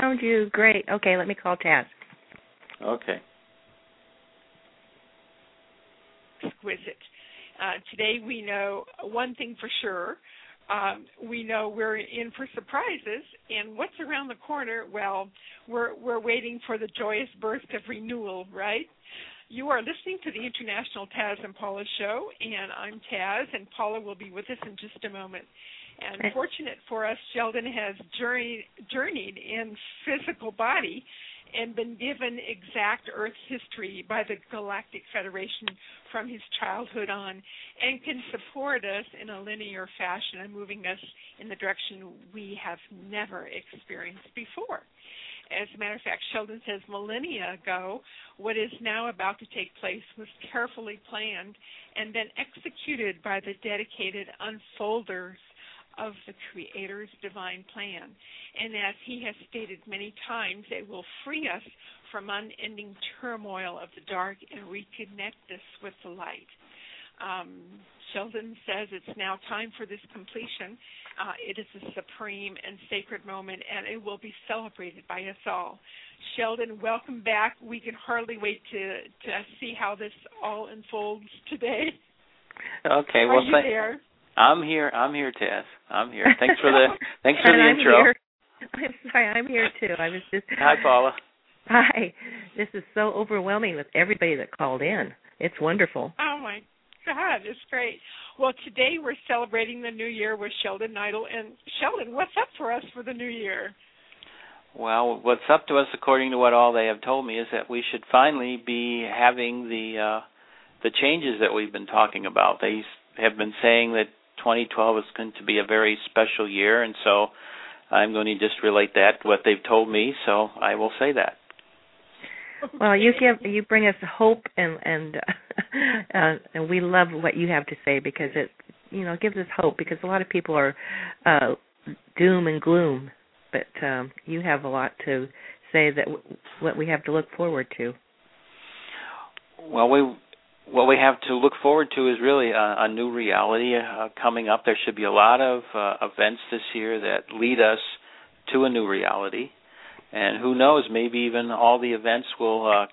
found you. Great. Okay, let me call Taz. Okay. Exquisite. Uh, today we know one thing for sure. Um, we know we're in for surprises, and what's around the corner? Well, we're we're waiting for the joyous birth of renewal, right? You are listening to the International Taz and Paula show, and I'm Taz, and Paula will be with us in just a moment. And fortunate for us, Sheldan has journeyed, journeyed in physical body and been given exact Earth history by the Galactic Federation from his childhood on, and can support us in a linear fashion and moving us in the direction we have never experienced before. As a matter of fact, Sheldan says millennia ago, what is now about to take place was carefully planned and then executed by the dedicated unfolders of the Creator's divine plan. And as He has stated many times, it will free us from unending turmoil of the dark and reconnect us with the light. Um, Sheldan says it's now time for this completion. Uh, it is a supreme and sacred moment, and it will be celebrated by us all. Sheldan, welcome back. We can hardly wait to to see how this all unfolds today. Okay, Are well, you thank, there? I'm here. I'm here, Taz. I'm here. Thanks for the thanks for the I'm intro. Here. I'm sorry, I'm here too. I was just Hi, Paula. Hi. This is so overwhelming with everybody that called in. It's wonderful. Oh my God, it's great. Well, today we're celebrating the new year with Sheldan Nidle. And Sheldan, what's up for us for the new year? Well, what's up to us, according to what all they have told me, is that we should finally be having the uh, the changes that we've been talking about. They have been saying that 2012 is going to be a very special year, and so I'm going to just relate that what they've told me. So I will say that. Well, you give you bring us hope and and uh, and we love what you have to say because it you know gives us hope because a lot of people are uh doom and gloom, but um you have a lot to say that w- what we have to look forward to. Well, we what we have to look forward to is really a, a new reality uh, coming up. There should be a lot of uh, events this year that lead us to a new reality, and who knows, maybe even all the events will uh,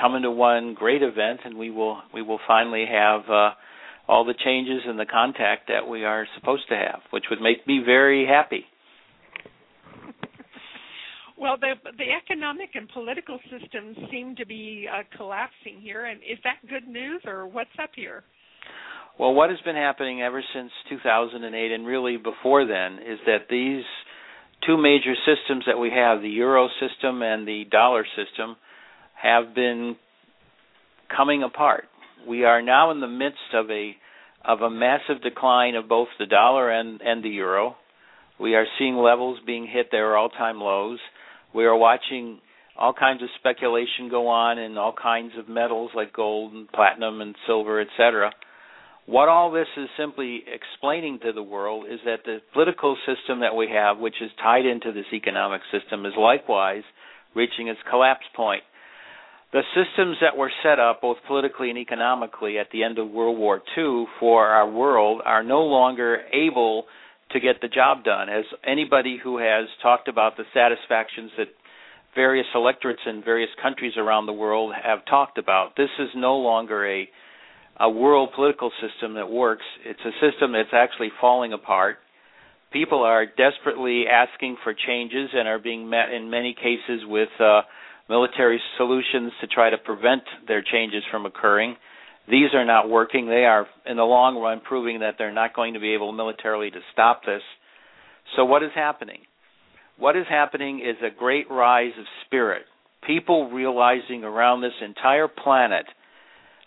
come into one great event, and we will we will finally have uh, all the changes and the contact that we are supposed to have, which would make me very happy. Well, the the economic and political systems seem to be uh, collapsing here, and is that good news or what's up here? Well, what has been happening ever since 2008 and really before then is that these two major systems that we have, the euro system and the dollar system, have been coming apart. We are now in the midst of a of a massive decline of both the dollar and and the euro. We are seeing levels being hit are all-time lows. We are watching all kinds of speculation go on in all kinds of metals like gold and platinum and silver, etc. What all this is simply explaining to the world is that the political system that we have, which is tied into this economic system, is likewise reaching its collapse point. The systems that were set up, both politically and economically, at the end of World War II for our world are no longer able to get the job done. As anybody who has talked about the satisfactions that various electorates in various countries around the world have talked about, this is no longer a a world political system that works. It's a system that's actually falling apart. People are desperately asking for changes and are being met in many cases with uh, military solutions to try to prevent their changes from occurring. These are not working. They are, in the long run, proving that they're not going to be able militarily to stop this. So, what is happening? What is happening is a great rise of spirit. People realizing around this entire planet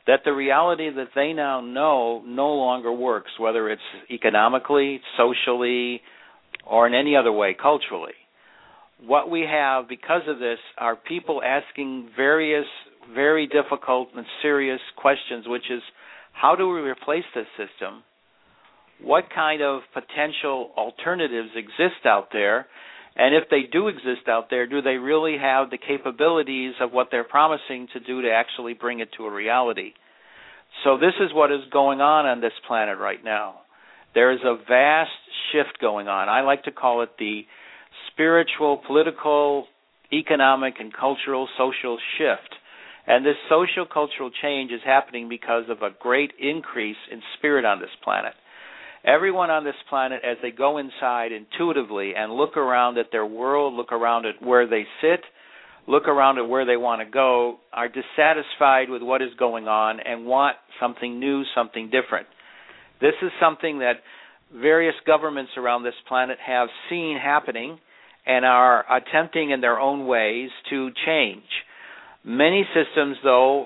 that the reality that they now know no longer works, whether it's economically, socially, or in any other way, culturally. What we have because of this are people asking various very difficult and serious questions, which is how do we replace this system? What kind of potential alternatives exist out there? And if they do exist out there, do they really have the capabilities of what they're promising to do to actually bring it to a reality? So, this is what is going on on this planet right now. There is a vast shift going on. I like to call it the spiritual, political, economic and cultural social shift. And this social cultural change is happening because of a great increase in spirit on this planet. Everyone on this planet, as they go inside intuitively and look around at their world, look around at where they sit, look around at where they want to go, are dissatisfied with what is going on and want something new, something different. This is something that various governments around this planet have seen happening and are attempting in their own ways to change. Many systems, though,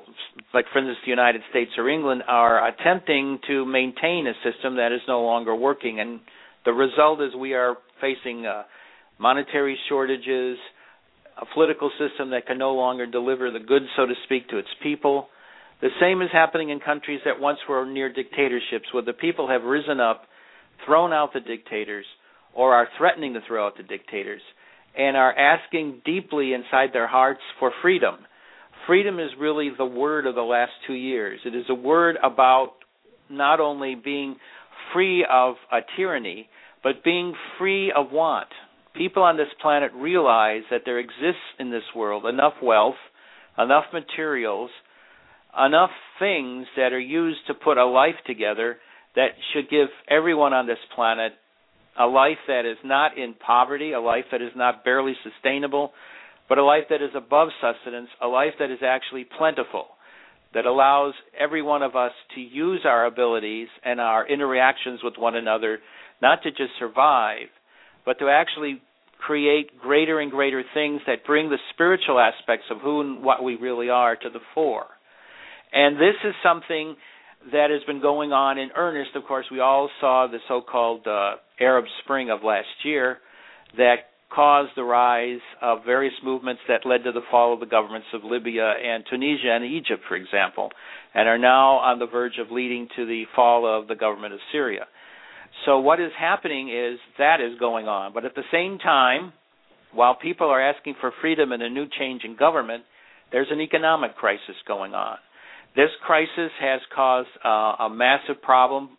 like for instance the United States or England, are attempting to maintain a system that is no longer working, and the result is we are facing uh, monetary shortages, a political system that can no longer deliver the goods, so to speak, to its people. The same is happening in countries that once were near dictatorships, where the people have risen up, thrown out the dictators, or are threatening to throw out the dictators, and are asking deeply inside their hearts for freedom. Freedom is really the word of the last two years. It is a word about not only being free of a tyranny, but being free of want, people on this planet realize that there exists in this world enough wealth, enough materials, enough things that are used to put a life together that should give everyone on this planet a life that is not in poverty, a life that is not barely sustainable, but a life that is above sustenance, a life that is actually plentiful, that allows every one of us to use our abilities and our interactions with one another not to just survive, but to actually create greater and greater things that bring the spiritual aspects of who and what we really are to the fore. And this is something that has been going on in earnest. Of course, we all saw the so called uh, Arab Spring of last year that caused the rise of various movements that led to the fall of the governments of Libya and Tunisia and Egypt, for example, and are now on the verge of leading to the fall of the government of Syria. So what is happening is that is going on. But at the same time, while people are asking for freedom and a new change in government, there's an economic crisis going on. This crisis has caused uh, a massive problem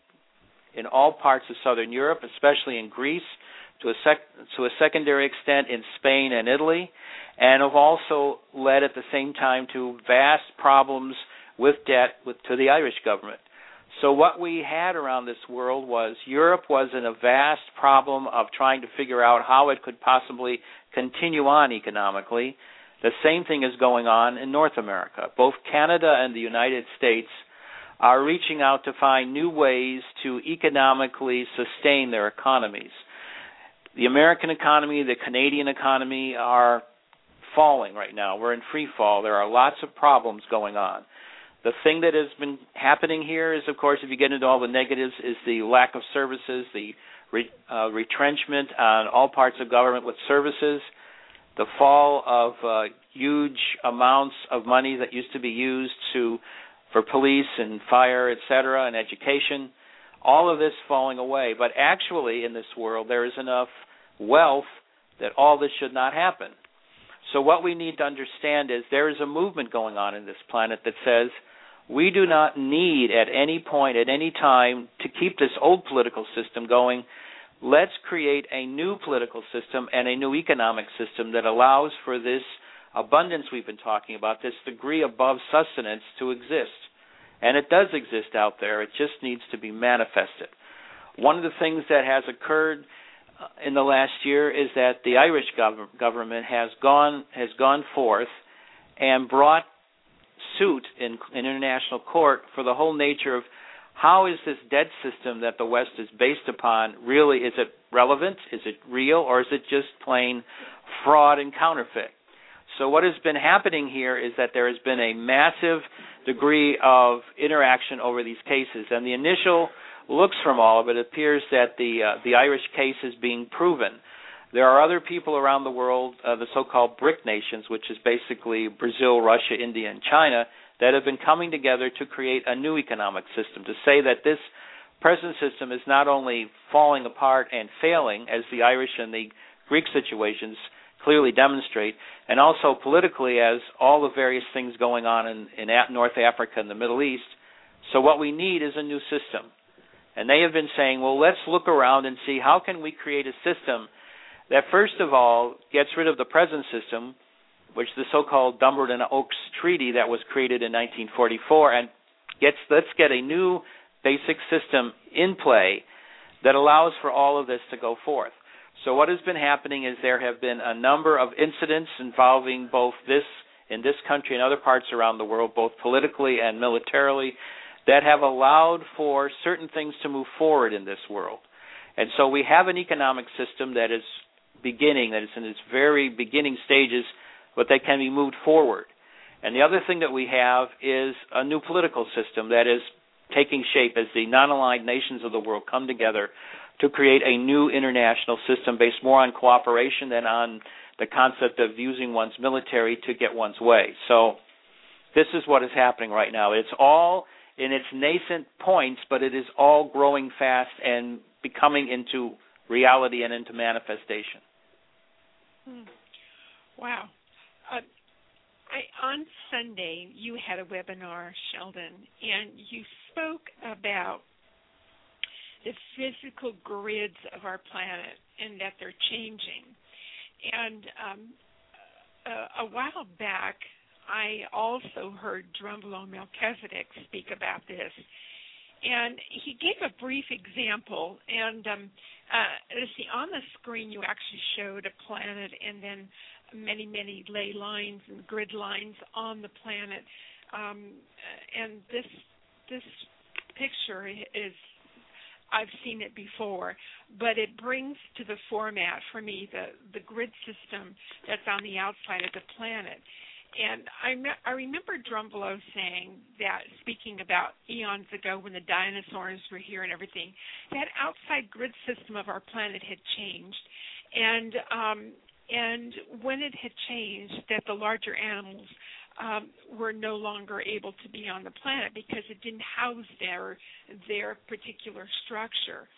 in all parts of southern Europe, especially in Greece, to a, sec- to a secondary extent in Spain and Italy, and have also led at the same time to vast problems with debt with, to the Irish government. So what we had around this world was Europe was in a vast problem of trying to figure out how it could possibly continue on economically. The same thing is going on in North America. Both Canada and the United States are reaching out to find new ways to economically sustain their economies. The American economy, the Canadian economy are falling right now. We're in free fall. There are lots of problems going on. The thing that has been happening here is, of course, if you get into all the negatives, is the lack of services, the re, uh, retrenchment on all parts of government with services, the fall of uh, huge amounts of money that used to be used to for police and fire, et cetera, and education. All of this falling away. But actually, in this world, there is enough wealth that all this should not happen. So, what we need to understand is there is a movement going on in this planet that says we do not need at any point, at any time, to keep this old political system going. Let's create a new political system and a new economic system that allows for this abundance we've been talking about, this degree above sustenance to exist. And it does exist out there, it just needs to be manifested. One of the things that has occurred uh, in the last year is that the Irish gov- government has gone has gone forth and brought suit in, in international court for the whole nature of how is this debt system that the West is based upon really is it relevant? Is it real or is it just plain fraud and counterfeit? So what has been happening here is that there has been a massive degree of interaction over these cases and the initial looks from all of it appears that the uh, the Irish case is being proven. There are other people around the world, uh, the so-called BRIC nations, which is basically Brazil, Russia, India, and China, that have been coming together to create a new economic system. To say that this present system is not only falling apart and failing, as the Irish and the Greek situations clearly demonstrate, and also politically, as all the various things going on in, in North Africa and the Middle East. So what we need is a new system. And they have been saying, well, let's look around and see how can we create a system that first of all gets rid of the present system, which the so-called Dumbarton Oaks Treaty that was created in 1944, and gets let's get a new basic system in play that allows for all of this to go forth. So what has been happening is there have been a number of incidents involving both this in this country and other parts around the world, both politically and militarily, that have allowed for certain things to move forward in this world. And so we have an economic system that is beginning, that is in its very beginning stages, but that can be moved forward. And the other thing that we have is a new political system that is taking shape as the non aligned nations of the world come together to create a new international system based more on cooperation than on the concept of using one's military to get one's way. So this is what is happening right now. It's all in its nascent points, but it is all growing fast and becoming into reality and into manifestation. Hmm. Wow. Uh, I, on Sunday, you had a webinar, Sheldan, and you spoke about the physical grids of our planet and that they're changing. And um, a, a while back, I also heard Drunvalo Melchizedek speak about this. And he gave a brief example. And um, uh, see, on the screen, you actually showed a planet and then many, many ley lines and grid lines on the planet. Um, and this this picture is I've seen it before, but it brings to the format for me the the grid system that's on the outside of the planet. And I, me- I remember Drunvalo saying that, speaking about eons ago when the dinosaurs were here and everything, that outside grid system of our planet had changed, and um, and when it had changed, that the larger animals um, were no longer able to be on the planet because it didn't house their their particular structure.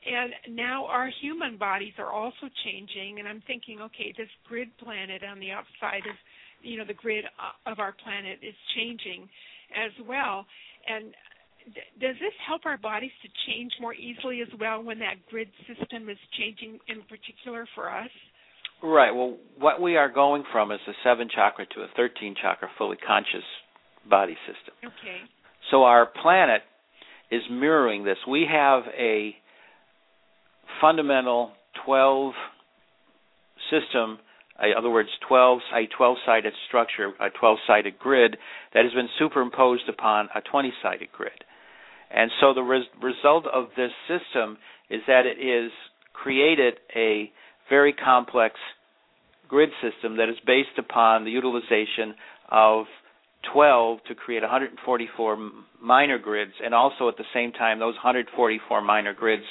And now our human bodies are also changing, and I'm thinking, okay, this grid planet on the outside of, you know, the grid of our planet is changing as well. And does this help our bodies to change more easily as well when that grid system is changing in particular for us? Right. Well, what we are going from is a seven chakra to a 13 chakra fully conscious body system. Okay. So our planet is mirroring this. We have a fundamental 12 system, uh, in other words, 12 a 12-sided structure, a 12-sided grid that has been superimposed upon a 20-sided grid. And so the res- result of this system is that it is created a very complex grid system that is based upon the utilization of 12 to create 144 minor grids, and also at the same time, those 144 minor grids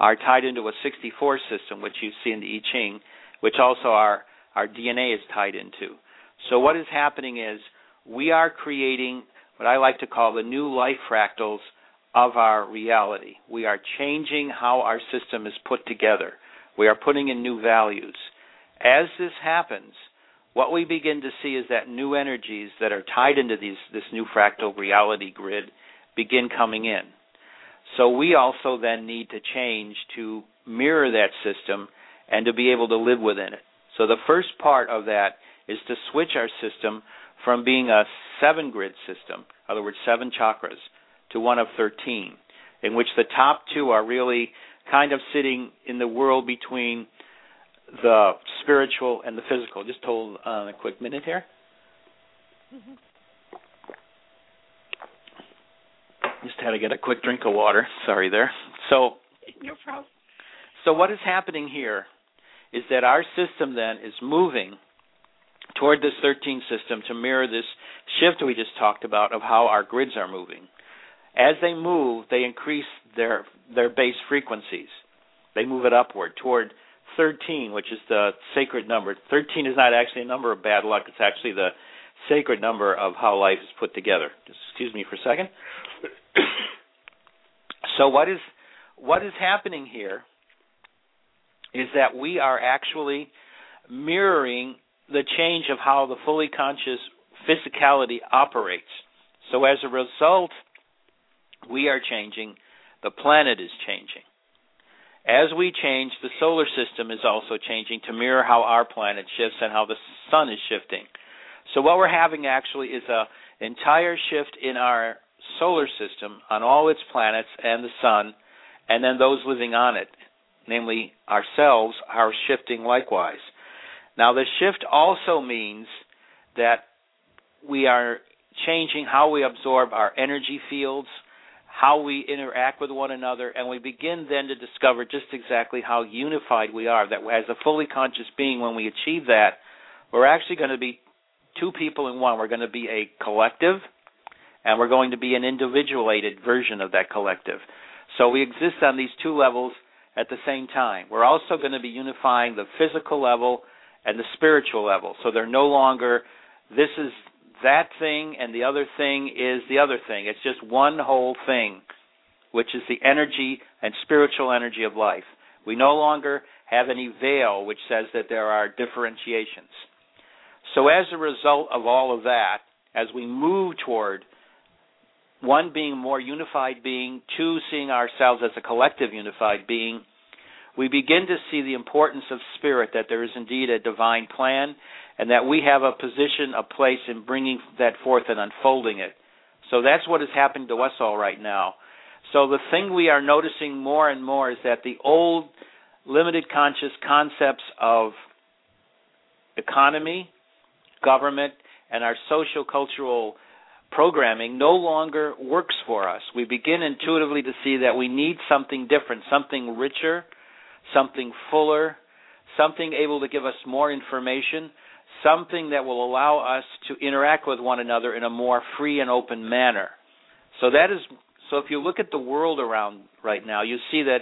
are tied into a 64 system, which you see in the I Ching, which also our, our DNA is tied into. So, what is happening is we are creating what I like to call the new life fractals of our reality. We are changing how our system is put together. We are putting in new values. As this happens, what we begin to see is that new energies that are tied into these, this new fractal reality grid begin coming in. So we also then need to change to mirror that system and to be able to live within it. So the first part of that is to switch our system from being a seven grid system, in other words, seven chakras, to one of 13, in which the top two are really kind of sitting in the world between the spiritual and the physical. Just hold on a quick minute here. Mm-hmm. Just had to get a quick drink of water. Sorry there. So no problem. So what is happening here is that our system then is moving toward this 13 system to mirror this shift we just talked about of how our grids are moving. As they move, they increase their their base frequencies. They move it upward toward 13, which is the sacred number. 13 is not actually a number of bad luck, it's actually the sacred number of how life is put together. Just excuse me for a second. so what is what is happening here is that we are actually mirroring the change of how the fully conscious physicality operates. So as a result, we are changing, the planet is changing. As we change, the solar system is also changing to mirror how our planet shifts and how the sun is shifting. So what we're having actually is a entire shift in our solar system on all its planets and the sun, and then those living on it, namely ourselves, are shifting likewise. Now, the shift also means that we are changing how we absorb our energy fields, how we interact with one another, and we begin then to discover just exactly how unified we are. That as a fully conscious being, when we achieve that, we're actually going to be two people in one. We're going to be a collective, and we're going to be an individuated version of that collective. So we exist on these two levels at the same time. We're also going to be unifying the physical level and the spiritual level. So they're no longer this is that thing and the other thing is the other thing. It's just one whole thing, which is the energy and spiritual energy of life. We no longer have any veil which says that there are differentiations. So, as a result of all of that, as we move toward one being a more unified being, two seeing ourselves as a collective unified being, we begin to see the importance of spirit, that there is indeed a divine plan, and that we have a position, a place in bringing that forth and unfolding it. So that's what is happening to us all right now. So the thing we are noticing more and more is that the old limited conscious concepts of economy, government, and our social cultural programming no longer works for us. We begin intuitively to see that we need something different, something richer, something fuller, something able to give us more information, something that will allow us to interact with one another in a more free and open manner. So that is so if you look at the world around right now, you see that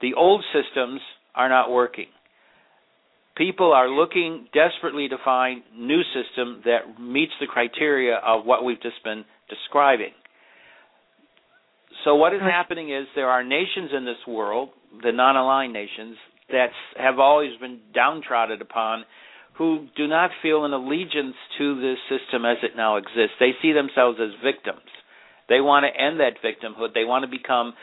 the old systems are not working people are looking desperately to find new system that meets the criteria of what we've just been describing. So what is happening is there are nations in this world, the non-aligned nations, that have always been downtrodden upon who do not feel an allegiance to this system as it now exists. They see themselves as victims. They want to end that victimhood. They want to become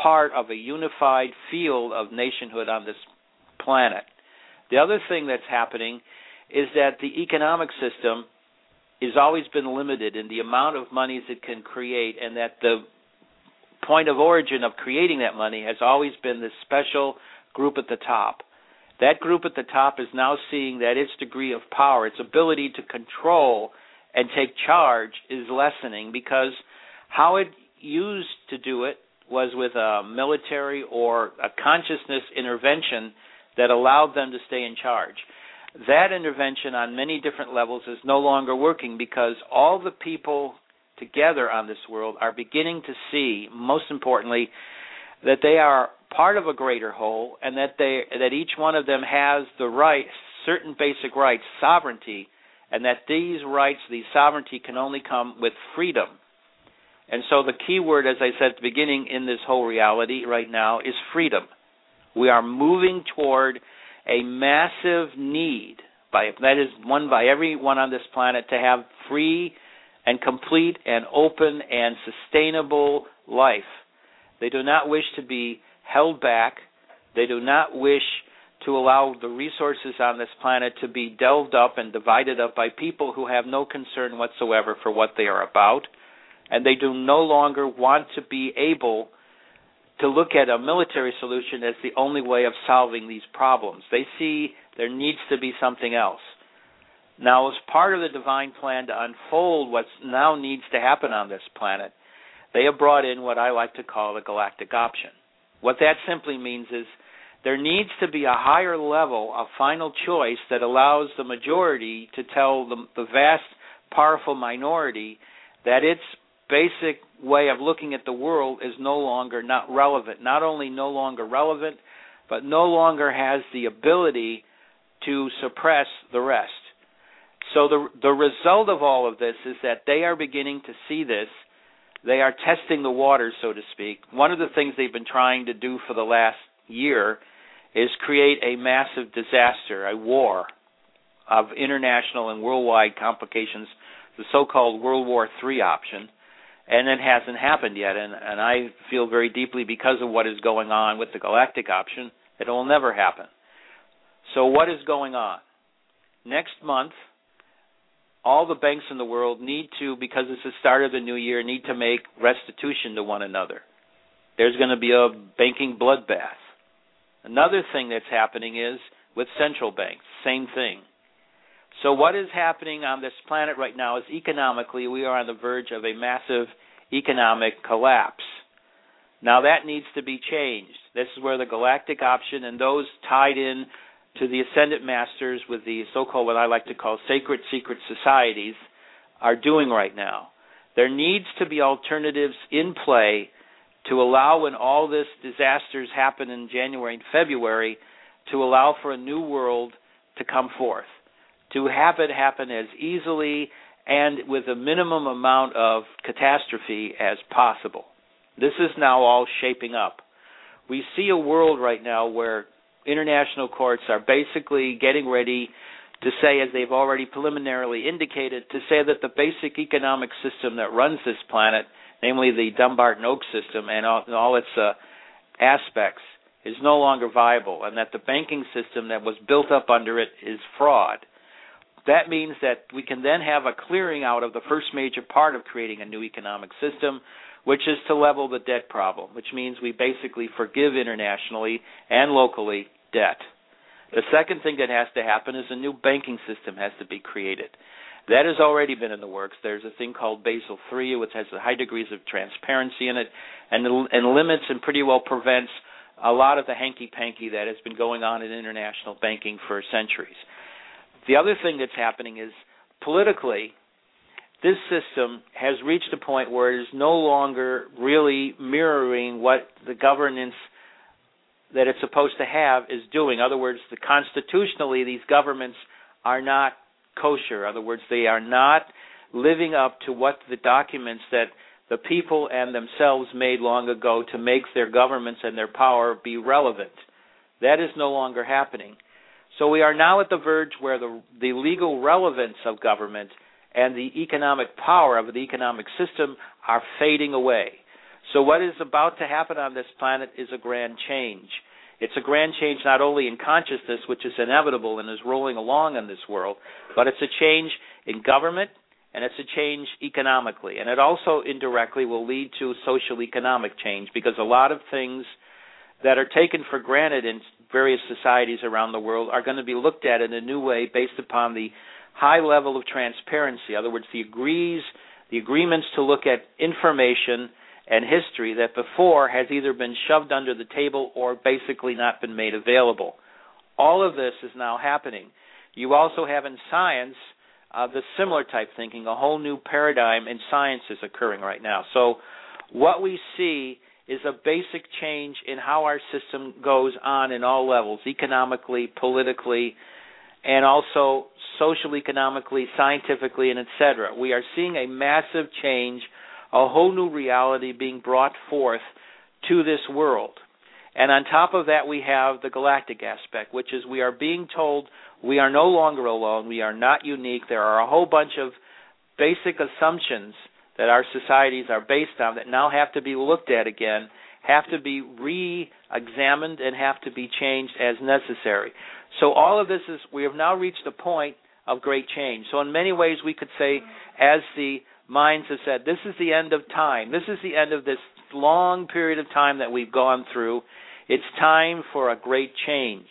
part of a unified field of nationhood on this planet. The other thing that's happening is that the economic system has always been limited in the amount of monies it can create, and that the point of origin of creating that money has always been this special group at the top. That group at the top is now seeing that its degree of power, its ability to control and take charge, is lessening because how it used to do it was with a military or a consciousness intervention that allowed them to stay in charge. That intervention on many different levels is no longer working because all the people together on this world are beginning to see, most importantly, that they are part of a greater whole and that they that each one of them has the right certain basic rights, sovereignty, and that these rights, these sovereignty can only come with freedom. And so the key word, as I said at the beginning, in this whole reality right now is freedom. We are moving toward a massive need by that is one by everyone on this planet to have free and complete and open and sustainable life. They do not wish to be held back. They do not wish to allow the resources on this planet to be delved up and divided up by people who have no concern whatsoever for what they are about. And they do no longer want to be able to look at a military solution as the only way of solving these problems. They see there needs to be something else. Now, as part of the divine plan to unfold what now needs to happen on this planet, they have brought in what I like to call the galactic option. What that simply means is there needs to be a higher level of final choice that allows the majority to tell the, the vast, powerful minority that its basic way of looking at the world is no longer not relevant. Not only no longer relevant, but no longer has the ability to suppress the rest. So the the result of all of this is that they are beginning to see this. They are testing the waters, so to speak. One of the things they've been trying to do for the last year is create a massive disaster, a war of international and worldwide complications, the so-called World War III option and it hasn't happened yet. And and I feel very deeply because of what is going on with the galactic option It will never happen. So, what is going on? Next month, all the banks in the world need to, because it's the start of the new year, need to make restitution to one another. There's going to be a banking bloodbath. Another thing that's happening is with central banks, same thing. So, what is happening on this planet right now is economically, we are on the verge of a massive economic collapse. Now, that needs to be changed. This is where the galactic option and those tied in to the ascendant masters with the so called, what I like to call sacred secret societies, are doing right now. There needs to be alternatives in play to allow when all this disasters happen in January and February to allow for a new world to come forth, to have it happen as easily and with a minimum amount of catastrophe as possible. This is now all shaping up. We see a world right now where international courts are basically getting ready to say, as they've already preliminarily indicated, to say that the basic economic system that runs this planet, namely the Dumbarton Oak system and all, and all its uh, aspects, is no longer viable, and that the banking system that was built up under it is fraud. That means that we can then have a clearing out of the first major part of creating a new economic system, which is to level the debt problem, which means we basically forgive internationally and locally debt. The second thing that has to happen is a new banking system has to be created. That has already been in the works. There's a thing called Basel III, which has high degrees of transparency in it, and, and limits and pretty well prevents a lot of the hanky panky that has been going on in international banking for centuries. The other thing that's happening is politically, this system has reached a point where it is no longer really mirroring what the governance that it's supposed to have is doing. In other words, the constitutionally these governments are not kosher. In other words, they are not living up to what the documents that the people and themselves made long ago to make their governments and their power be relevant. That is no longer happening. So we are now at the verge where the the legal relevance of government and the economic power of the economic system are fading away. So, what is about to happen on this planet is a grand change. It's a grand change not only in consciousness, which is inevitable and is rolling along in this world, but it's a change in government and it's a change economically. And it also indirectly will lead to social economic change because a lot of things that are taken for granted in various societies around the world are going to be looked at in a new way based upon the high level of transparency. In other words, the agrees, the agreements to look at information and history that before has either been shoved under the table or basically not been made available. All of this is now happening. You also have in science uh, the similar type thinking, a whole new paradigm in science is occurring right now. So, what we see is a basic change in how our system goes on in all levels economically, politically, and also social, economically, scientifically, and etc. We are seeing a massive change, a whole new reality being brought forth to this world. And on top of that, we have the galactic aspect, which is we are being told we are no longer alone, we are not unique. There are a whole bunch of basic assumptions that our societies are based on that now have to be looked at again, have to be re examined, and have to be changed as necessary. So all of this is we have now reached a point of great change. So in many ways we could say, as the Mayans have said, this is the end of time. This is the end of this long period of time that we've gone through. It's time for a great change.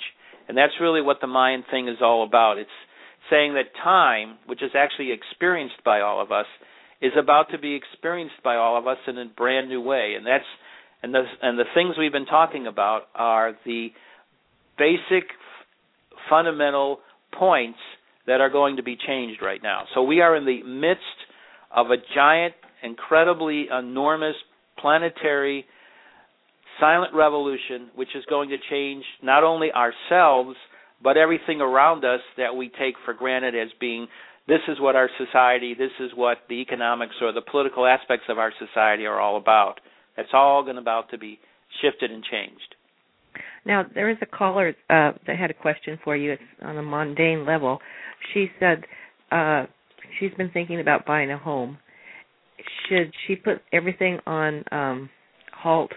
And that's really what the Mayan thing is all about. It's saying that time, which is actually experienced by all of us, is about to be experienced by all of us in a brand new way. And that's and the and the things we've been talking about are the basic fundamental points that are going to be changed right now. So we are in the midst of a giant, incredibly enormous planetary silent revolution which is going to change not only ourselves but everything around us that we take for granted as being this is what our society, this is what the economics or the political aspects of our society are all about. That's all going about to be shifted and changed. Now, there is a caller uh, that had a question for you. It's on a mundane level. She said uh, she's been thinking about buying a home. Should she put everything on um, halt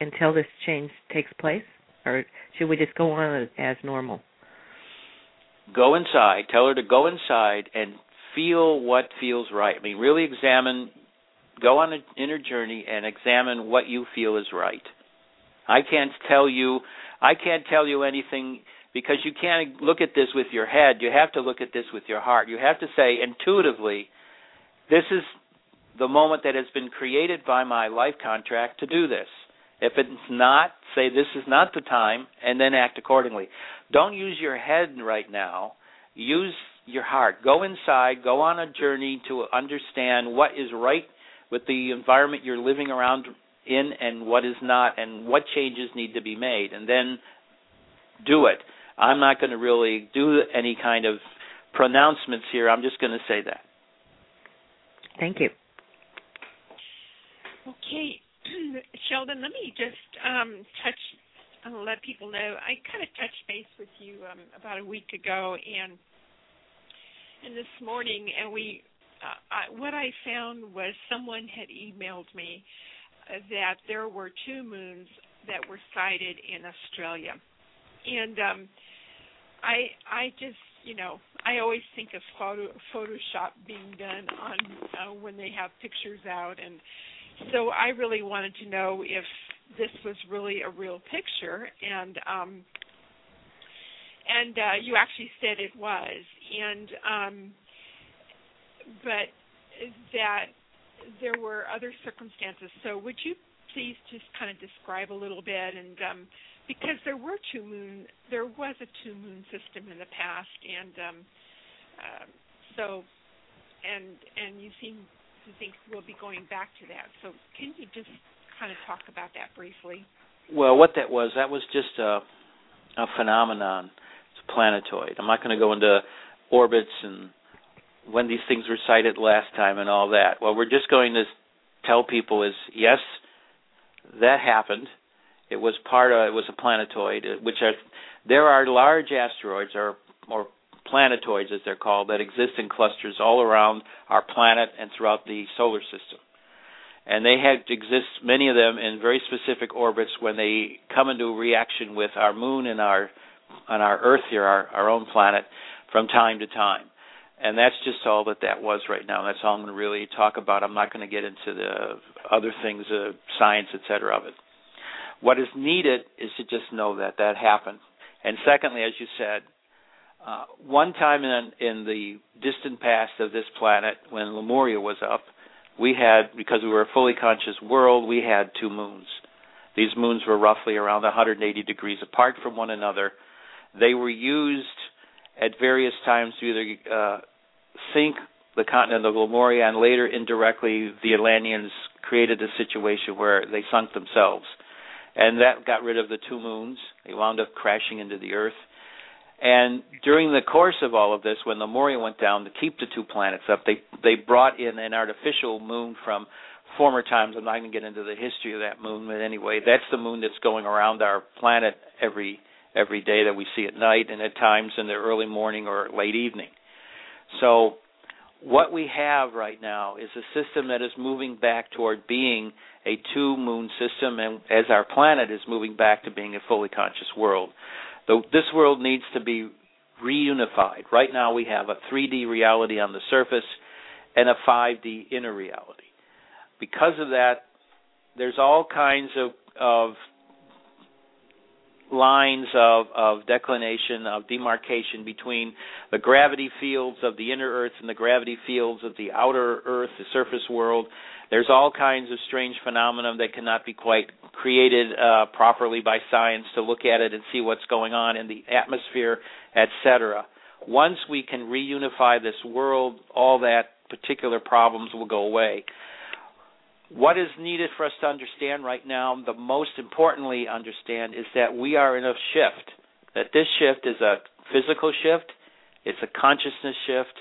until this change takes place? or should we just go on as normal? Go inside. Tell her to go inside and feel what feels right. I mean, really examine. Go on an inner journey and examine what you feel is right. I can't tell you. I can't tell you anything because you can't look at this with your head. You have to look at this with your heart. You have to say intuitively, this is the moment that has been created by my life contract to do this. If it's not, say this is not the time, and then act accordingly. Don't use your head right now. Use your heart. Go inside. Go on a journey to understand what is right with the environment you're living around in and what is not, and what changes need to be made, and then do it. I'm not going to really do any kind of pronouncements here. I'm just going to say that. Thank you. Okay, Sheldan, let me just um, touch, uh, let people know. I kind of touched base with you um, about a week ago, and and this morning, and we, uh, I, what I found was someone had emailed me uh, that there were two moons that were sighted in Australia, and um, I, I just, you know, I always think of photo Photoshop being done on uh, when they have pictures out, and so I really wanted to know if this was really a real picture, and um, and uh, you actually said it was, and um, but that there were other circumstances. So would you please just kind of describe a little bit and um, because there were two moon there was a two moon system in the past and um, uh, so and and you seem to think we'll be going back to that. So can you just kind of talk about that briefly? Well, what that was, that was just a, a phenomenon. It's a planetoid. I'm not going to go into orbits and when these things were sighted last time and all that. What we're just going to tell people is yes, that happened. It was part of it was a planetoid, uh, which are there are large asteroids or or planetoids as they're called that exist in clusters all around our planet and throughout the solar system. And they have exist many of them in very specific orbits when they come into reaction with our moon and our on our Earth here, our, our own planet, from time to time and that's just all that that was right now. That's all I'm going to really talk about. I'm not going to get into the other things, uh, science, etc. of it. What is needed is to just know that that happened. And secondly, as you said, uh, one time in in the distant past of this planet, when Lemuria was up, we had because we were a fully conscious world, we had two moons. These moons were roughly around 180 degrees apart from one another. They were used at various times to either uh, sink the continent of Lemuria, and later indirectly the Atlanteans created a situation where they sunk themselves, and that got rid of the two moons. They wound up crashing into the Earth. And during the course of all of this, when Lemuria went down to keep the two planets up, they they brought in an artificial moon from former times. I'm not going to get into the history of that moon, but anyway, that's the moon that's going around our planet every every day that we see at night and at times in the early morning or late evening. So what we have right now is a system that is moving back toward being a two moon system and as our planet is moving back to being a fully conscious world. Though this world needs to be reunified. Right now we have a 3D reality on the surface and a 5D inner reality. Because of that, there's all kinds of, of lines of, of declination, of demarcation between the gravity fields of the inner Earth and the gravity fields of the outer Earth, the surface world. There's all kinds of strange phenomena that cannot be quite created uh, properly by science to look at it and see what's going on in the atmosphere, etc. Once we can reunify this world, all that particular problems will go away. What is needed for us to understand right now, the most importantly understand, is that we are in a shift. That this shift is a physical shift, it's a consciousness shift,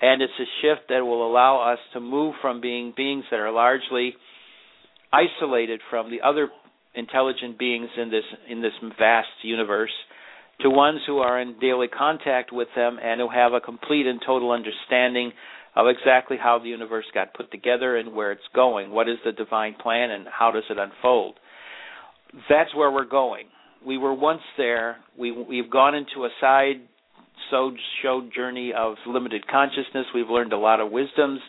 and it's a shift that will allow us to move from being beings that are largely isolated from the other intelligent beings in this in this vast universe to ones who are in daily contact with them and who have a complete and total understanding of exactly how the universe got put together and where it's going. What is the divine plan and how does it unfold? That's where we're going. we were once there. We we've gone into a side so journey of limited consciousness. We've learned a lot of wisdoms.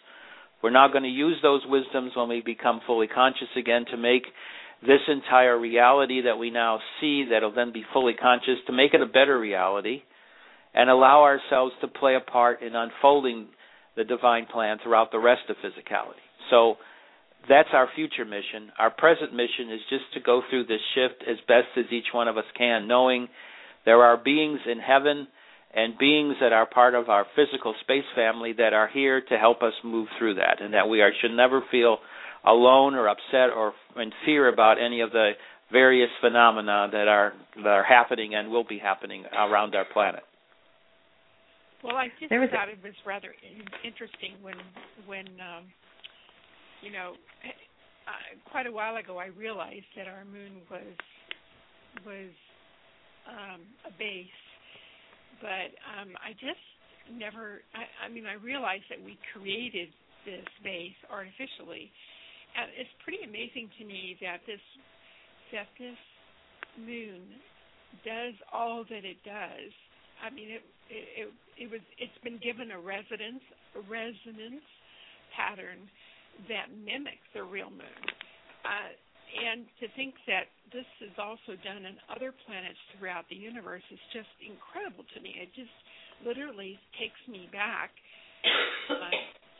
We're now going to use those wisdoms when we become fully conscious again to make this entire reality that we now see that'll then be fully conscious to make it a better reality and allow ourselves to play a part in unfolding the divine plan throughout the rest of physicality. So that's our future mission. Our present mission is just to go through this shift as best as each one of us can, knowing there are beings in heaven and beings that are part of our physical space family that are here to help us move through that, and that we are, should never feel alone or upset or in fear about any of the various phenomena that are that are happening and will be happening around our planet. Well, I just There was thought it was rather interesting when when um, you know uh, quite a while ago I realized that our moon was was um, a base, but um, I just never. I, I mean, I realized that we created this base artificially, and it's pretty amazing to me that this that this moon does all that it does. I mean, it it it, it was it's been given a resonance a resonance pattern that mimics the real moon. Uh, and to think that this is also done in other planets throughout the universe is just incredible to me. It just literally takes me back to my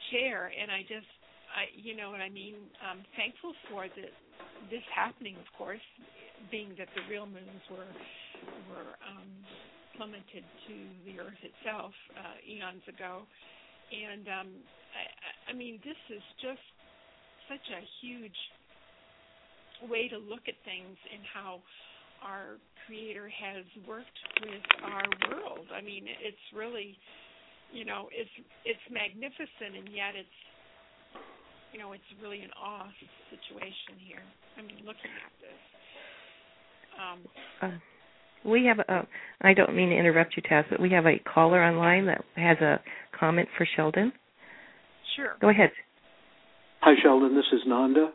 chair, and I just, I, you know what I mean. I'm thankful for the, this happening, of course, being that the real moons were were um, plummeted to the Earth itself uh, eons ago, and um, I, I mean, this is just such a huge way to look at things and how our creator has worked with our world. I mean, it's really, you know, it's it's magnificent and yet it's you know, it's really an awe situation here. I mean, looking at this. Um, Uh, we have a. I don't mean to interrupt you, Taz, but we have a caller online that has a comment for Sheldan. sure. Go ahead. Hi, Sheldan. This is Nanda.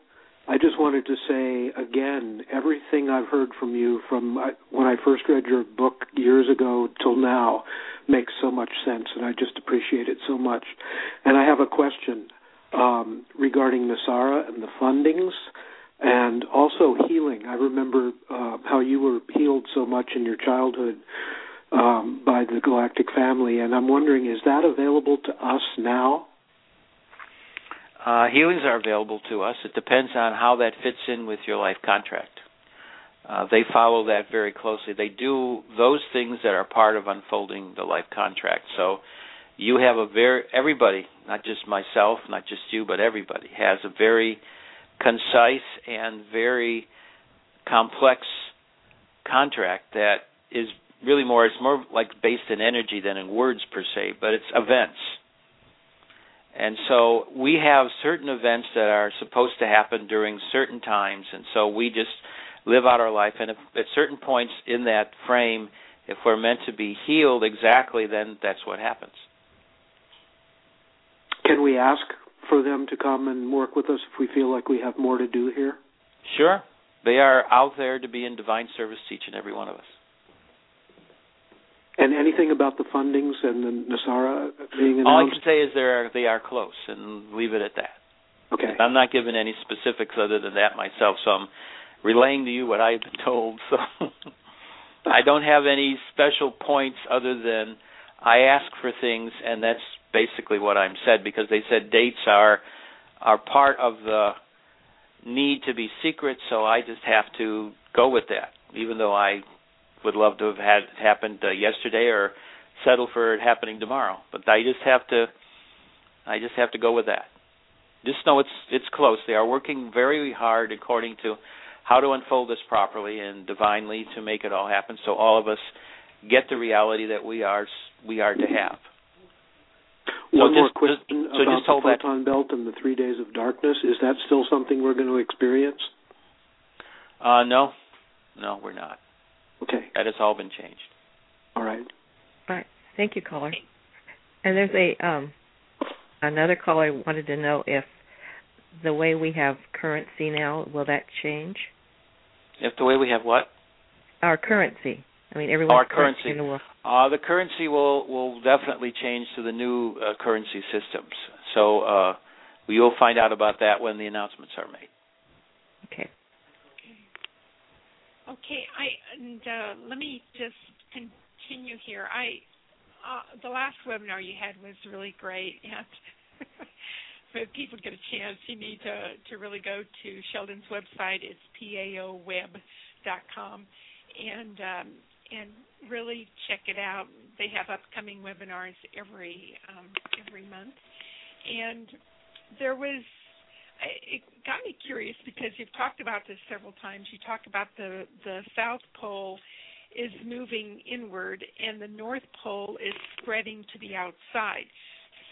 I just wanted to say again, everything I've heard from you from uh, when I first read your book years ago till now makes so much sense, and I just appreciate it so much. And I have a question um, regarding NESARA and the fundings, and also healing. I remember uh, how you were healed so much in your childhood um, by the Galactic Family, and I'm wondering, is that available to us now? Uh, healings are available to us. It depends on how that fits in with your life contract. Uh, they follow that very closely. They do those things that are part of unfolding the life contract. So you have a very everybody, not just myself, not just you, but everybody has a very concise and very complex contract that is really more it's more like based in energy than in words per se, but it's events. And so we have certain events that are supposed to happen during certain times, and so we just live out our life. And if, at certain points in that frame, if we're meant to be healed exactly, then that's what happens. Can we ask for them to come and work with us if we feel like we have more to do here? Sure. They are out there to be in divine service to each and every one of us. And anything about the fundings and the NESARA being announced? All I can say is they are they are close, and leave it at that. Okay. I'm not giving any specifics other than that myself, so I'm relaying to you what I've been told. So I don't have any special points other than I ask for things, and that's basically what I'm said because they said dates are are part of the need to be secret, so I just have to go with that, even though I would love to have had it happened uh, yesterday or settle for it happening tomorrow. But I just have to I just have to go with that. Just know it's it's close. They are working very hard according to how to unfold this properly and divinely to make it all happen so all of us get the reality that we are we are to have. One So more just- question just- so about just hold the that- photon belt and the three days of darkness. Is that still something we're going to experience? Uh no. No, we're not. Okay. That has all been changed. All right. All right. Thank you, caller. And there's a um another caller wanted to know if the way we have currency now will that change? If the way we have what? our currency? I mean, everyone's our currency. in the world. Uh, the currency will will definitely change to the new uh, currency systems. So uh, we will find out about that when the announcements are made. Okay. Okay. I and uh, let me just continue here. I uh, the last webinar you had was really great, and if people get a chance, you need to to really go to Sheldan's website. It's paoweb.com, and um, and really check it out. They have upcoming webinars every um, every month, and there was it got me curious because you've talked about this several times. You talk about the the South Pole is moving inward and the North Pole is spreading to the outside.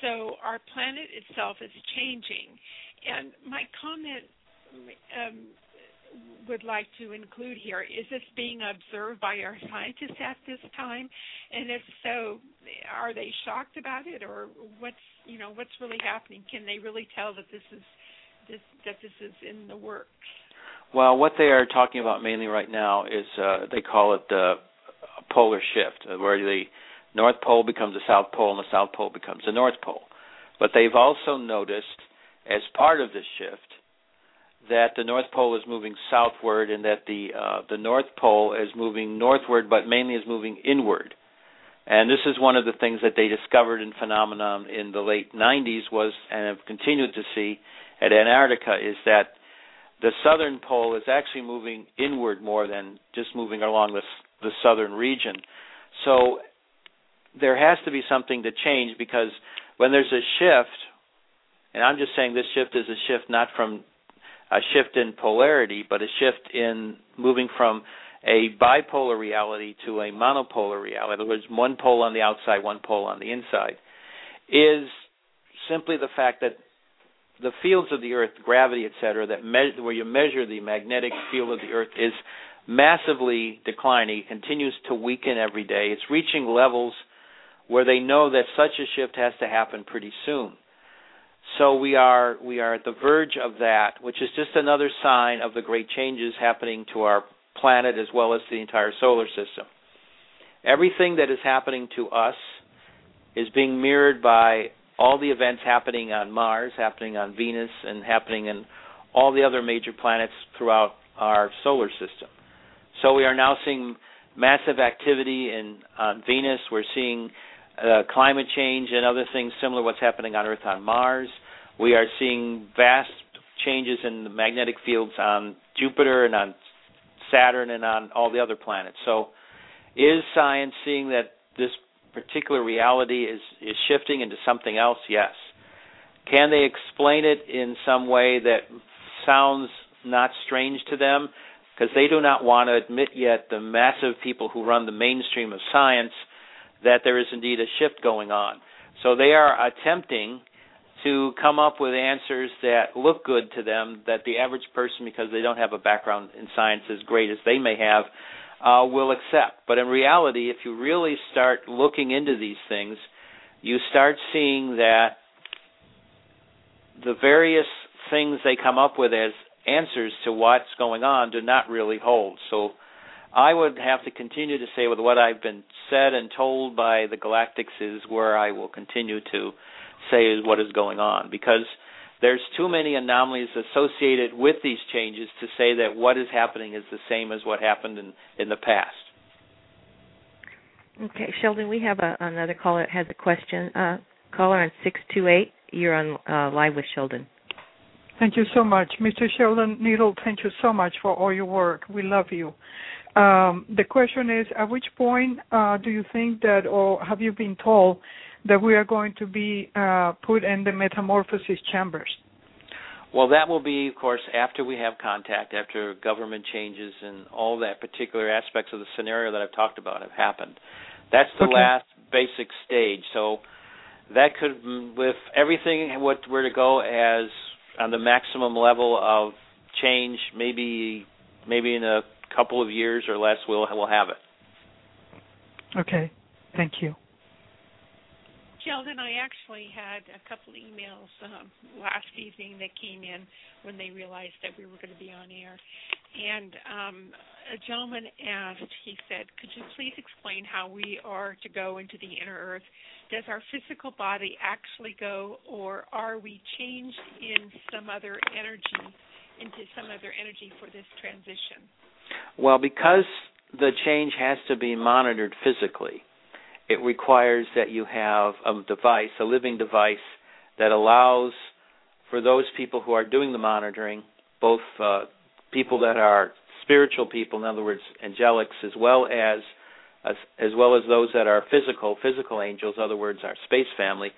So our planet itself is changing. And my comment um, would like to include here. Is this being observed by our scientists at this time? And if so are they shocked about it? Or what's you know what's really happening? Can they really tell that this is this that this is in the works? Well what they are talking about mainly right now is uh, they call it the polar shift where the north pole becomes the south pole and the south pole becomes the north pole. But they've also noticed as part of this shift that the North Pole is moving southward and that the uh, the North Pole is moving northward, but mainly is moving inward. And this is one of the things that they discovered in phenomenon in the late 90s was and have continued to see at Antarctica is that the southern pole is actually moving inward more than just moving along the the southern region. So there has to be something to change because when there's a shift, and I'm just saying this shift is a shift not from a shift in polarity, but a shift in moving from a bipolar reality to a monopolar reality. In other words, one pole on the outside, one pole on the inside, is simply the fact that the fields of the Earth, gravity, etc., that me- where you measure the magnetic field of the Earth is massively declining. It continues to weaken every day. It's reaching levels where they know that such a shift has to happen pretty soon. So we are we are at the verge of that, which is just another sign of the great changes happening to our planet as well as the entire solar system. Everything that is happening to us is being mirrored by all the events happening on Mars, happening on Venus, and happening in all the other major planets throughout our solar system. So we are now seeing massive activity in on Venus. We're seeing uh, climate change and other things similar what's happening on Earth on Mars. We are seeing vast changes in the magnetic fields on Jupiter and on Saturn and on all the other planets. So, is science seeing that this particular reality is is shifting into something else? Yes. Can they explain it in some way that sounds not strange to them? Because they do not want to admit yet the massive people who run the mainstream of science that there is indeed a shift going on. So they are attempting to come up with answers that look good to them that the average person, because they don't have a background in science as great as they may have, uh, will accept. But in reality, if you really start looking into these things, you start seeing that the various things they come up with as answers to what's going on do not really hold. So I would have to continue to say with what I've been said and told by the Galactics is where I will continue to say is what is going on because there's too many anomalies associated with these changes to say that what is happening is the same as what happened in, in the past. Okay, Sheldan, we have a, another caller that has a question. Uh, caller on 628, you're on uh, live with Sheldan. Thank you so much. Mr. Sheldan Nidle, thank you so much for all your work. We love you. Um, the question is, at which point uh, do you think that, or have you been told that we are going to be uh, put in the metamorphosis chambers? Well, that will be, of course, after we have contact, after government changes and all that particular aspects of the scenario that I've talked about have happened. That's the okay. last basic stage. So that could, with everything what were to go as on the maximum level of change, maybe maybe in a couple of years or less, we'll we'll have it. Okay, thank you. Sheldan, I actually had a couple emails um, last evening that came in when they realized that we were going to be on air, and um, a gentleman asked, he said, Could you please explain how we are to go into the inner earth? Does our physical body actually go, or are we changed in some other energy, into some other energy for this transition? Well, because the change has to be monitored physically, it requires that you have a device, a living device, that allows for those people who are doing the monitoring, both uh, people that are spiritual people, in other words, angelics, as well as, as as well as those that are physical, physical angels, in other words, our space family,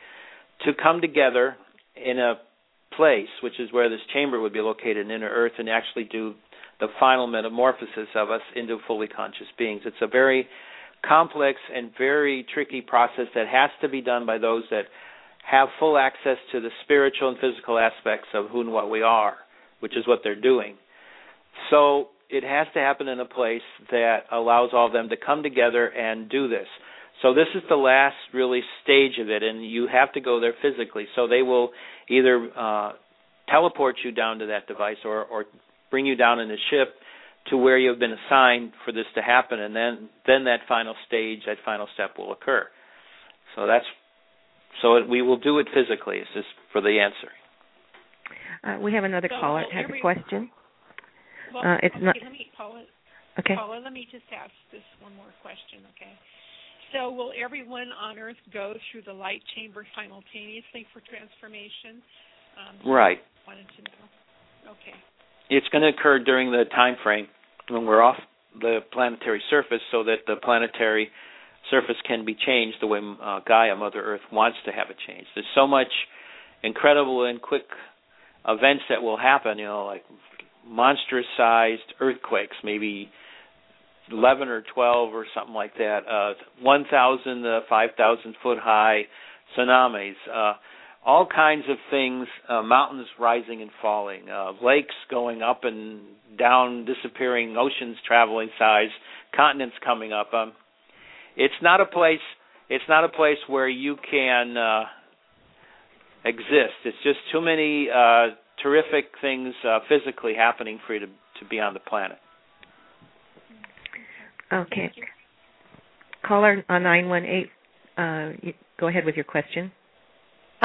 to come together in a place, which is where this chamber would be located in inner Earth, and actually do the final metamorphosis of us into fully conscious beings. It's a very complex and very tricky process that has to be done by those that have full access to the spiritual and physical aspects of who and what we are, which is what they're doing. So it has to happen in a place that allows all of them to come together and do this. So this is the last really stage of it, and you have to go there physically. So they will either uh, teleport you down to that device or, or bring you down in a ship to where you have been assigned for this to happen, and then then that final stage, that final step will occur. So that's so it, we will do it physically. This is for the answer. Uh, we have another So, caller well, has a question. Well, Uh, it's okay, not- Let me, Paula, Okay. Paula, let me just ask this one more question, okay? So, will everyone on Earth go through the light chamber simultaneously for transformation? Um, Right. Wanted to know. Okay. It's going to occur during the time frame when we're off the planetary surface, so that the planetary surface can be changed the way uh, Gaia, Mother Earth, wants to have it changed. There's so much incredible and quick events that will happen. You know, like monstrous-sized earthquakes, maybe 11 or 12 or something like that. Uh, 1,000, uh, 5,000 foot high tsunamis. Uh, all kinds of things, uh, mountains rising and falling, uh, lakes going up and down, disappearing, oceans traveling size, continents coming up. Um, it's not a place. It's not a place where you can uh, exist. It's just too many uh, terrific things uh, physically happening for you to to be on the planet. Okay. Caller on nine one eight. Uh, go ahead with your question.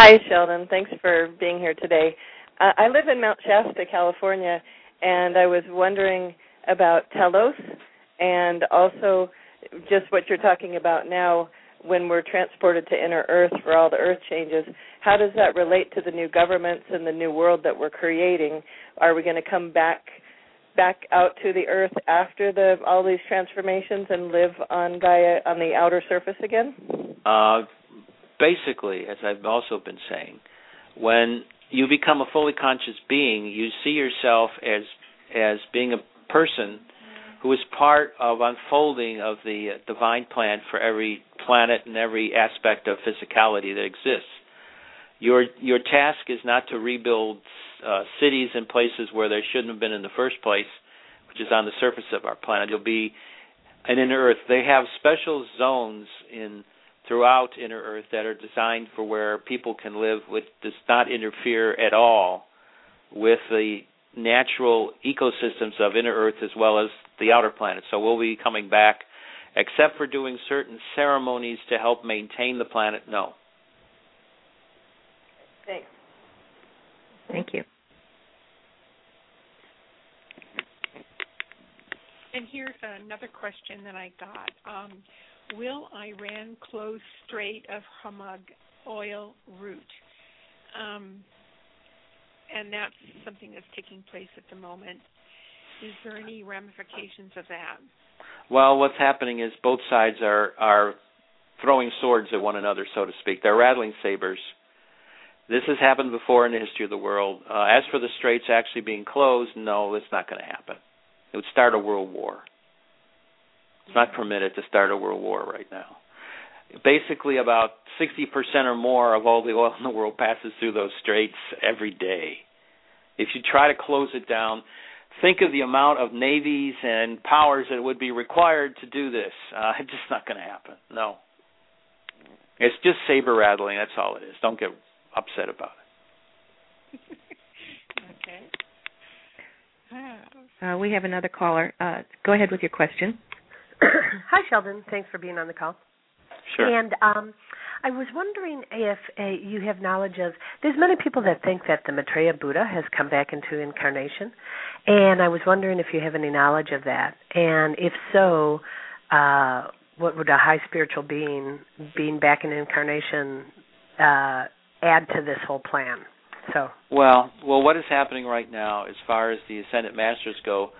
Hi, Sheldan. Thanks for being here today. Uh, I live in Mount Shasta, California, and I was wondering about Telos and also just what you're talking about now when we're transported to inner Earth for all the Earth changes. How does that relate to the new governments and the new world that we're creating? Are we going to come back back out to the Earth after the all these transformations and live on Gaia on the outer surface again? Uh, basically, as I've also been saying, when you become a fully conscious being, you see yourself as as being a person who is part of unfolding of the uh, divine plan for every planet and every aspect of physicality that exists. Your your task is not to rebuild uh, cities and places where they shouldn't have been in the first place, which is on the surface of our planet. You'll be an inner Earth. They have special zones in throughout inner Earth that are designed for where people can live, which does not interfere at all with the natural ecosystems of inner Earth as well as the outer planets. So we'll be coming back, except for doing certain ceremonies to help maintain the planet. No. Thanks. Thank you. And here's another question that I got. Um, will Iran close Strait of Hormuz oil route? Um, and that's something that's taking place at the moment. Is there any ramifications of that? Well, what's happening is both sides are are throwing swords at one another, so to speak. They're rattling sabers. This has happened before in the history of the world. Uh, as for the straits actually being closed, no, it's not going to happen. It would start a world war. It's not permitted to start a world war right now. Basically, about 60% or more of all the oil in the world passes through those straits every day. If you try to close it down, think of the amount of navies and powers that would be required to do this. Uh, it's just not going to happen. No. It's just saber rattling. That's all it is. Don't get upset about it. Okay. Uh, we have another caller. Uh, go ahead with your question. Hi, Sheldan. Thanks for being on the call. Sure. And um, I was wondering if uh, you have knowledge of. There's many people that think that the Maitreya Buddha has come back into incarnation, and I was wondering if you have any knowledge of that, and if so, uh, what would a high spiritual being being back in incarnation uh, add to this whole plan? So. Well, well, what is happening right now, as far as the ascended masters go,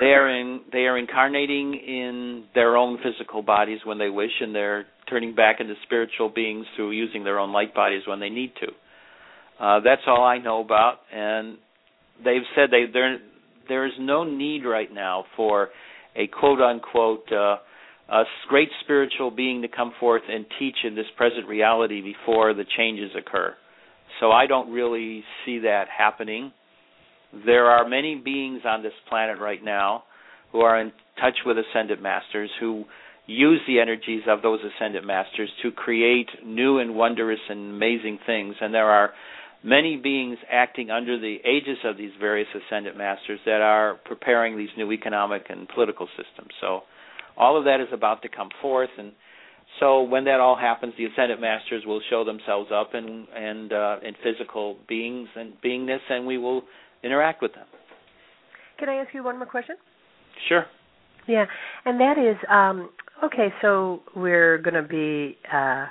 they are in they are incarnating in their own physical bodies when they wish, and they're turning back into spiritual beings through using their own light bodies when they need to. Uh, that's all I know about, and they've said they there there is no need right now for a quote unquote uh, a great spiritual being to come forth and teach in this present reality before the changes occur. So I don't really see that happening. There are many beings on this planet right now who are in touch with ascended masters who use the energies of those ascended masters to create new and wondrous and amazing things and there are many beings acting under the aegis of these various ascended masters that are preparing these new economic and political systems so all of that is about to come forth and so when that all happens, the ascended masters will show themselves up in and uh, in physical beings and beingness, and we will interact with them. Can I ask you one more question? Sure. Yeah, and that is um, okay. So we're going to be. Uh,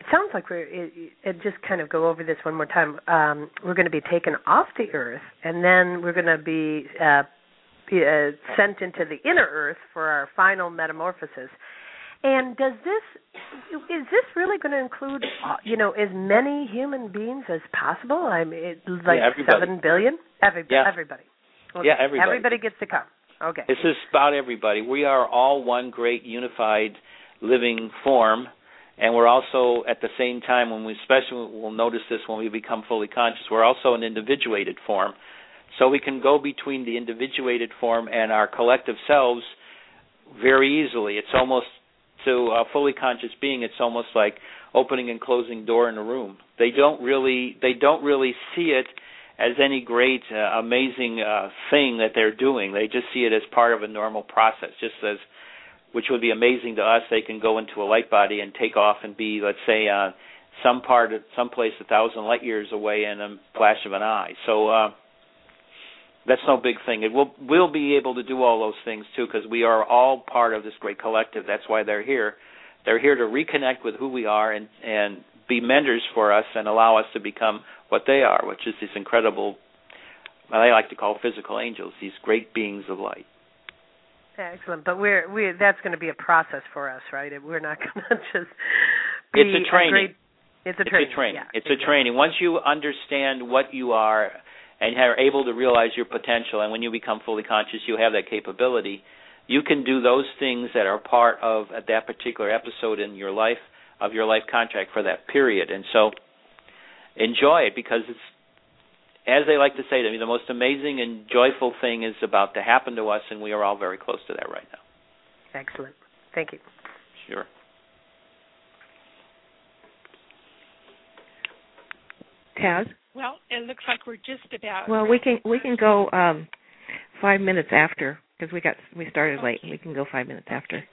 it sounds like we're. It, it just kind of go over this one more time. Um, we're going to be taken off the earth, and then we're going to be, uh, be uh, sent into the inner earth for our final metamorphosis. And does this is this really going to include uh, you know as many human beings as possible? I mean, it, like yeah, seven billion. Every, yeah. Everybody. Okay. Yeah, everybody. Everybody gets to come. Okay. This is about everybody. We are all one great unified living form, and we're also at the same time when we especially we'll notice this when we become fully conscious. We're also an individuated form, so we can go between the individuated form and our collective selves very easily. It's almost to a fully conscious being, it's almost like opening and closing door in a room. They don't really they don't really see it as any great uh, amazing uh, thing that they're doing. They just see it as part of a normal process, just as which would be amazing to us. They can go into a light body and take off and be, let's say, uh, some part of some place a thousand light years away in a flash of an eye. So. Uh, that's no big thing. It will we'll be able to do all those things too because we are all part of this great collective. That's why they're here. They're here to reconnect with who we are and and be mentors for us and allow us to become what they are, which is these incredible I like to call physical angels, these great beings of light. Excellent, but we're we that's going to be a process for us, right? We're not going to just be it's a training. A great, it's a training. It's a training. Yeah, it's exactly. a training. Once you understand what you are and are able to realize your potential. And when you become fully conscious you have that capability. You can do those things that are part of that particular episode in your life of your life contract for that period. And so enjoy it because it's as they like to say to me the most amazing and joyful thing is about to happen to us and we are all very close to that right now. Excellent. Thank you. Sure. Taz? Well, it looks like we're just about. Well, we can we can go um five minutes after because we got we started late. We can go five minutes after.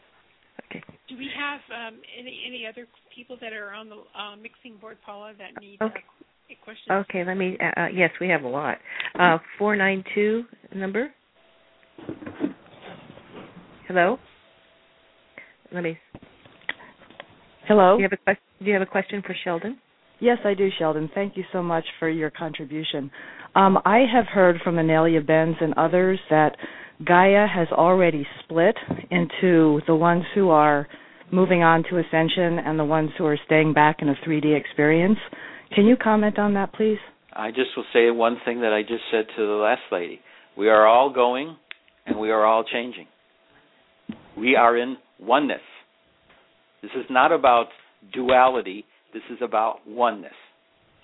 Okay. Do we have um, any any other people that are on the uh, mixing board, Paula, that need okay. uh, questions? Okay, let me. Uh, uh, yes, we have a lot. Uh, four nine two number. Hello. Let me. Hello. Do you have a question? Do you have a question for Sheldan? Yes, I do, Sheldan. Thank you so much for your contribution. Um, I have heard from Anelia Benz and others that Gaia has already split into the ones who are moving on to ascension and the ones who are staying back in a 3D experience. Can you comment on that, please? I just will say one thing that I just said to the last lady. We are all going and we are all changing. We are in oneness. This is not about duality this is about oneness.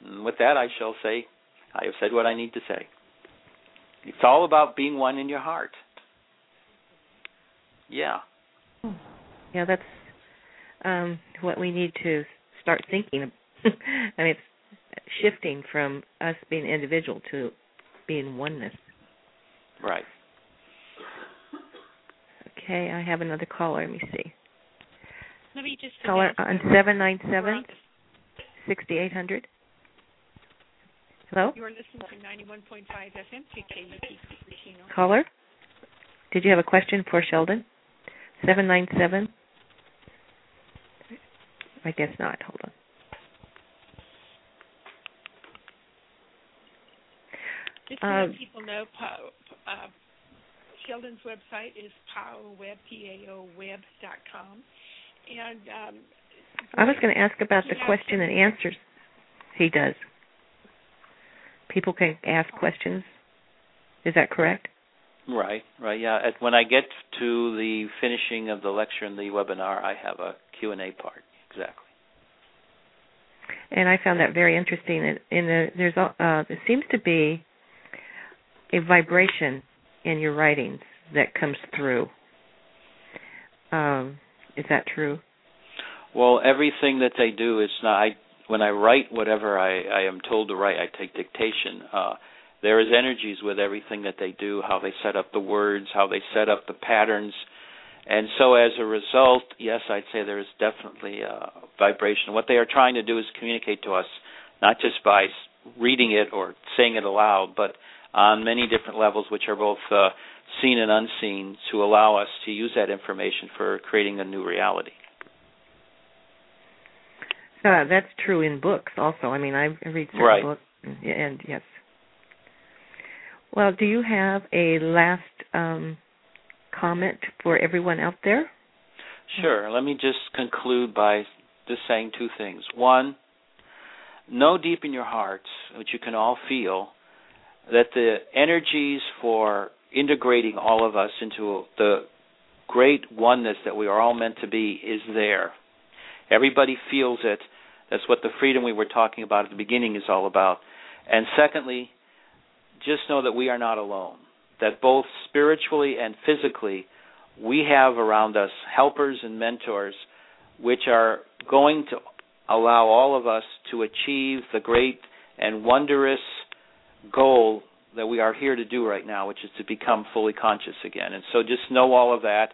And with that, I shall say, I have said what I need to say. It's all about being one in your heart. Yeah. Yeah, that's um, what we need to start thinking. I mean, it's shifting from us being individual to being oneness. Right. Okay, I have another caller. Let me see. Let me just caller on seven nine seven sixty eight hundred. Hello. You are listening to ninety one point five FM KKUP Cupertino. Caller, did you have a question for Sheldan? Seven nine seven. I guess not. Hold on. Just to Uh, let people know, uh, Sheldan's website is paoweb, P-A-O-web dot com. And um, I was going to ask about the question and answers he does. People can ask questions. Is that correct? Right, right. Yeah, At, when I get to the finishing of the lecture and the webinar, I have a Q&A part. Exactly. And I found that very interesting. In, in the, there's a- uh, there seems to be a vibration in your writings that comes through. Um, is that true? Well, everything that they do is not. I when I write whatever I, I am told to write, I take dictation. Uh, there is energies with everything that they do, how they set up the words, how they set up the patterns, and so as a result, yes, I'd say there is definitely a vibration. What they are trying to do is communicate to us, not just by reading it or saying it aloud, but on many different levels, which are both uh, seen and unseen, to allow us to use that information for creating a new reality. Uh, that's true in books also. I mean, I read certain Right. books, and, and yes. Well, do you have a last um, comment for everyone out there? Sure. Let me just conclude by just saying two things. One, know deep in your hearts, which you can all feel, that the energies for integrating all of us into the great oneness that we are all meant to be is there. Everybody feels it. That's what the freedom we were talking about at the beginning is all about. And secondly, just know that we are not alone. That both spiritually and physically, we have around us helpers and mentors which are going to allow all of us to achieve the great and wondrous goal that we are here to do right now, which is to become fully conscious again. And so just know all of that.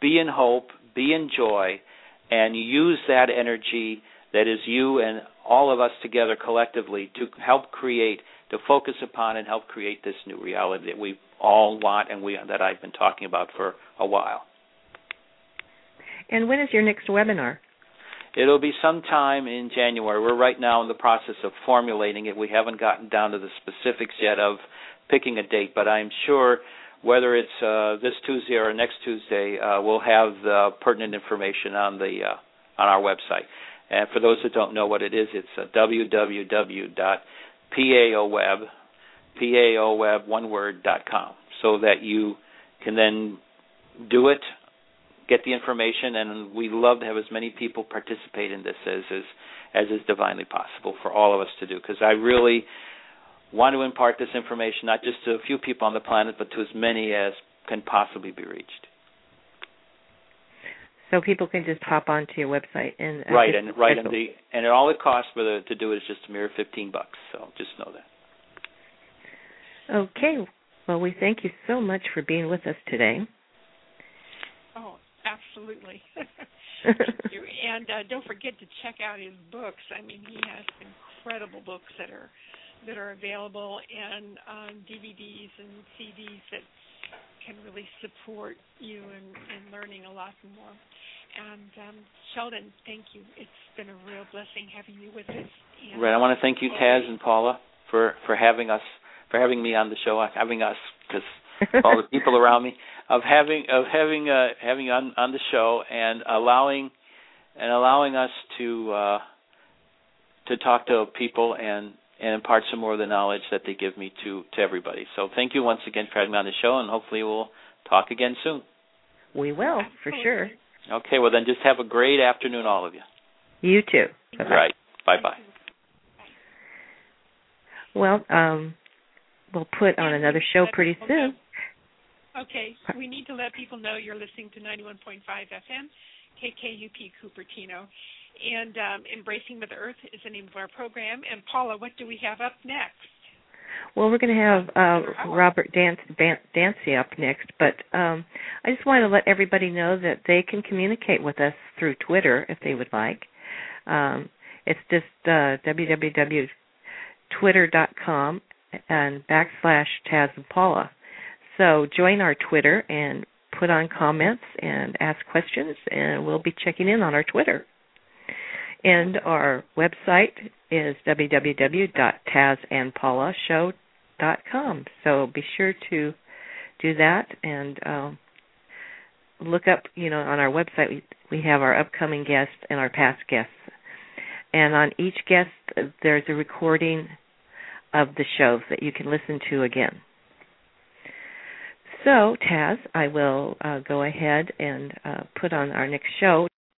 Be in hope, be in joy, and use that energy that is you and all of us together collectively to help create, to focus upon and help create this new reality that we all want and we that I've been talking about for a while. And when is your next webinar? It'll be sometime in January. We're right now in the process of formulating it. We haven't gotten down to the specifics yet of picking a date, but I'm sure whether it's uh, this Tuesday or next Tuesday, uh, we'll have the pertinent information on the uh, on our website. And for those that don't know what it is, it's uh, www.paoweb, paoweb one word dot com, so that you can then do it, get the information, and we love to have as many people participate in this as as as is divinely possible for all of us to do. Because I really want to impart this information not just to a few people on the planet, but to as many as can possibly be reached. So people can just hop onto your website and uh, right, and right, and the and all it costs for the to do it is just a mere fifteen bucks. So just know that. Okay. Well, we thank you so much for being with us today. Oh, absolutely. And uh, don't forget to check out his books. I mean, he has incredible books that are that are available and um, DVDs and CDs that can really support you in, in learning a lot more. And um, Sheldan, thank you. It's been a real blessing having you with us. And Right. I want to thank you, Taz and Paula, for for having us, for having me on the show, having us, because all the people around me, of having of having uh, having on on the show and allowing and allowing us to uh, to talk to people and and impart some more of the knowledge that they give me to to everybody. So thank you once again for having me on the show, and hopefully we'll talk again soon. we will, for sure. Okay. Well, then just have a great afternoon, all of you. You too. Bye-bye. Right. Bye bye. Well, um, we'll put on another show pretty soon. Okay, we need to let people know you're listening to 91.5 FM, KKUP Cupertino. And um, Embracing Mother Earth is the name of our program. And Paula, what do we have up next? Well, we're going to have uh, Robert Dan- Dancy up next, but um, I just want to let everybody know that they can communicate with us through Twitter if they would like. Um, it's just uh, www.twitter.com and backslash Taz and Paula. So join our Twitter and put on comments and ask questions, and we'll be checking in on our Twitter. And our website is www.tazandpaulashow.com. So be sure to do that and um, look up, you know, on our website we, we have our upcoming guests and our past guests. And on each guest there's a recording of the show that you can listen to again. So, Taz, I will uh, go ahead and uh, put on our next show.